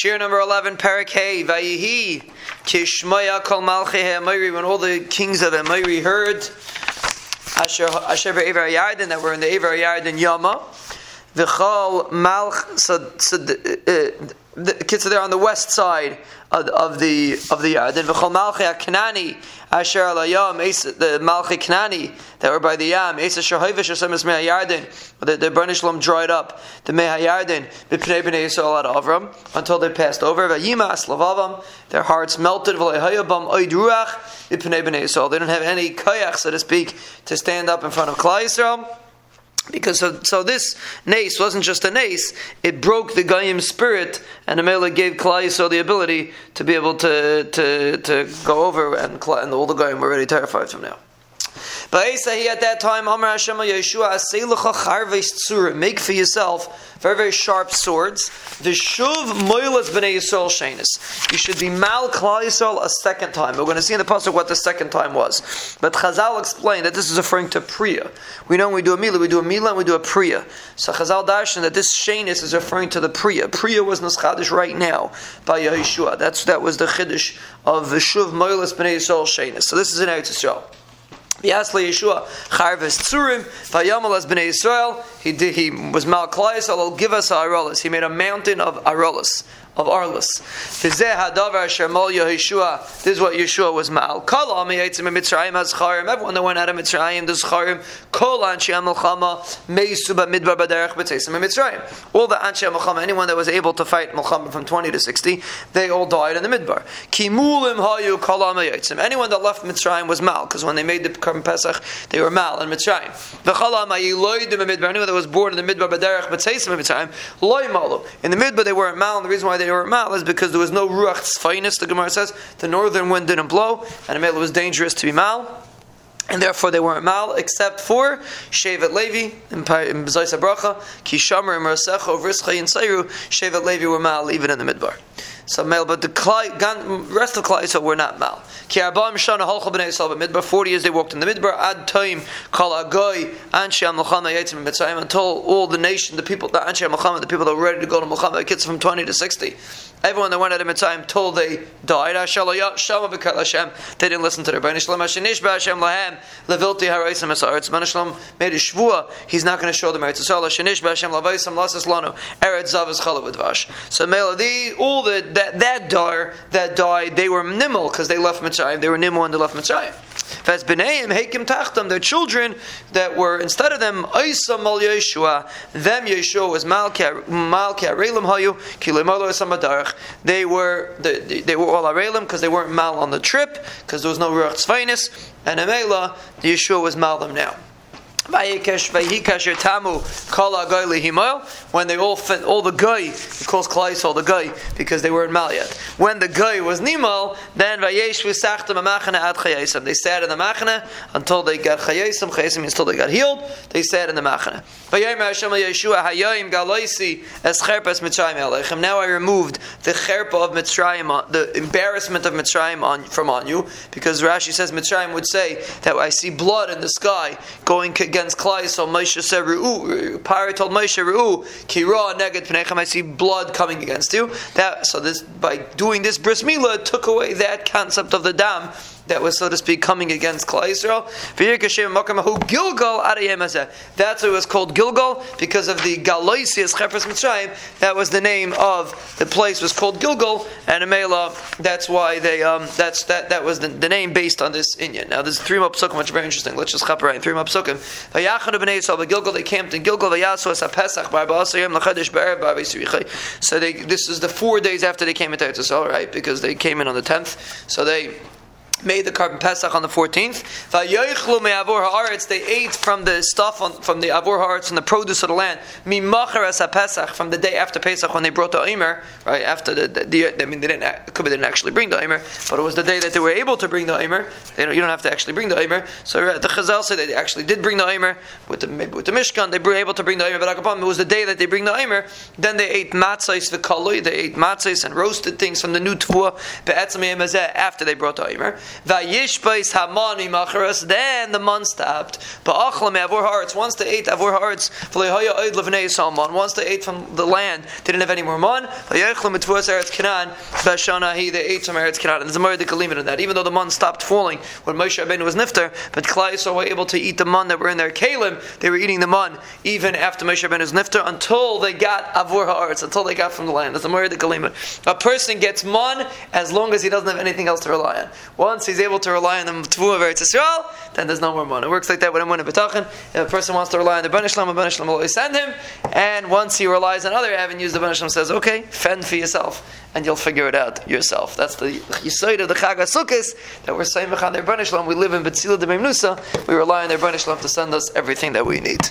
Shir number 11, Parak Hey, Vayihi, Kishmaya Kol Malchi Ha'amayri, when all the kings of Amayri heard, Asher Asher Evar Yarden, that were in the Evar Yarden Yama, V'chol Malch, uh, the kids are there on the west side of, of the of the yard. Then malchi kanani asher alayam the malchi kanani that were by the yam esa shahovish asemis mei yarden the the burnishlam dried up the mei yarden b'pnei b'nei Yisrael at Avram until they passed over v'yimas lavavam their hearts melted v'lehayabam oid ruach b'pnei b'nei Yisrael they don't have any koyach so to speak to stand up in front of Klal Yisrael because so, so this nace wasn't just a nace; it broke the Goyim spirit, and Amela gave Klai the ability to be able to to, to go over, and, and all the Goyim were already terrified from now. He at that time, Amar Hashem Yeshua, Tzurim, make for yourself very, very sharp swords. The Shuv Moilas B'nei Yisrael Shenis. You should be Mal Klal Yisrael a second time. We're going to see in the pasuk what the second time was. But Chazal explained that this is referring to Priya. We know when we do a Mila, we do a Mila and we do a Priya. So Chazal darshan that this Shenis is referring to the Priya. Priya was Naschadish right now by Yeshua. That's, that was the Chiddush of the Shuv Moilas B'nei Yisrael Shenis. So this is in Eretz Yisrael. Yasli Yeshua Charves Tzurim Vayamal as Bnei Yisrael. He did, he was Malklayas. Allah give us Arolas. He made a mountain of Arolas of Arlis. This is what Yeshua was ma'al. Everyone that went out of Mitzrayim, there's charim. Kol anshi amalchama meisu midbar baderech b'teisim Mitzrayim. All the anshi amalchama, anyone that was able to fight malchama from 20 to 60, they all died in the midbar. Kimulim hayu kol. Anyone that left Mitzrayim was mal, because when they made the Karm Pesach, they were mal in Mitzrayim. V'chol ami yiloidim midbar. Anyone that was born in the midbar baderech b'teisim Mitzrayim, loy malu. In the midbar they weren't mal, and the reason why they they were mal is because there was no ruach tzfainis, the Gemara says. The northern wind didn't blow, and it was dangerous to be mal. And therefore they weren't mal, except for Shevet Levi, in B'zayis Bracha, Kishamar, and Merasecha, Vrischa, and Seiru, Shevet Levi were mal even in the midbar. So mal, but the rest of the Klai were not mal. Ki arba'im shana holcha b'nei Yisrael b'midbar. Forty years they walked in the midbar. Ad time kol agoy anshi ha-melchama yitzim b'mitzrayim until all the nation, the people, the anshi ha-melchama, the people that were ready to go to melchama, kids from twenty to sixty. Everyone that went out of Mitzrayim told they died. They didn't listen to their Bani Shalom. B'Hashem lahem levilti haraisim esaretz. Bani Shalom made a shvua. He's not going to show them Eretz Yisrael. Hashinish b'Hashem lavaisim lasas lanu Eretz zavas Chalavadvash. So Mela, the all the that that dar that died, they were nimel because they left Mitzrayim. They were nimel and they left Mitzrayim. Vaz b'neim hekim tachtam. Their children that were instead of them Isa mal Yeshua. Them Yeshua was malkia malkia reilim hayu kilimalo esamadar. They were they, they were all arelim because they weren't mal on the trip because there was no ruach tzvainis, and Amela Yeshua was mal them now. Vayikesh vayikash tamu kala goy lihimal. When they all fit, all the guy, he calls Klaisol the guy because they were in Maliat. When the guy was nimal, then vayesh v'sachtam amachana ad chayesam. They sat in the machana until they got chayesam. Chayesam means until they got healed. They sat in the machana. Hashem hayayim es cherpas Mitzrayim. Now I removed the cherpa of Mitzrayim, uh, the embarrassment of Mitzrayim on, from on you, because Rashi says Mitzrayim would say that I see blood in the sky going against against Klai, so Moshe said, Ru'u, Pari told Moshe, Ru'u, Kira, Neged Pnechem, I see blood coming against you. That, so this, by doing this bris milah, took away that concept of the dam that was, so to speak, coming against Klal Yisrael. That's why it was called Gilgal because of the Galoisius Chefres Mitzrayim. That was the name of the place was called Gilgal, and Amela. That's why they. Um, that's that. That was the, the name based on this inyan. Now there's three more psukim which are very interesting. Let's just chop right in three more psukim. Gilgal. They camped in Gilgal. So they. This is the four days after they came into Eretz Yisrael, right? Because they came in on the tenth. So they made the Karban Pesach on the 14th. They ate from the stuff on, from the Avor Haaretz, from the produce of the land. From the day after Pesach when they brought the Omer, right after the, the, the I mean, they didn't, could be they didn't actually bring the Omer, but it was the day that they were able to bring the Omer. you don't have to actually bring the Omer. So uh, the Chazal say they actually did bring the Omer with the, with the Mishkan, they were able to bring the Omer, but it was the day that they bring the Omer. Then they ate matzahs v'kaloi, they ate matzahs and roasted things from the new Tvua, after they brought the Omer. Vayishbais hamani macharas. Then the man stopped. Ba'achlam avur ha'aretz. Once they ate avur ha'aretz, v'lehaya oid levnei salman. Once they ate from the land, they didn't have any more man. Vayechlam mitvus eretz Canaan. Vashana he they ate from eretz Canaan. And there's a limit in that. Even though the man stopped falling when Moshe Rabbeinu was nifter, but Klai Yisrael were able to eat the man that were in their kalim. They were eating the man even after Moshe Rabbeinu was nifter until they got avur ha'aretz, until they got from the land. That's a more A person gets man as long as he doesn't have anything else to rely on. Once he's able to rely on the Tvu of Eretz Yisrael, then there's no more money. It works like that with Emunah B'tachin. If a person wants to rely on the Ben Ishlam, the Ben will always send him. And once he relies on other avenues, the Ben Ishlam says, okay, fend for yourself. And you'll figure it out yourself. That's the Yisoid of the Chag that we're saying, their Ben Ishlam. We live in Betzila de Memnusa. We rely on their Ben Ishlam to send us everything that we need.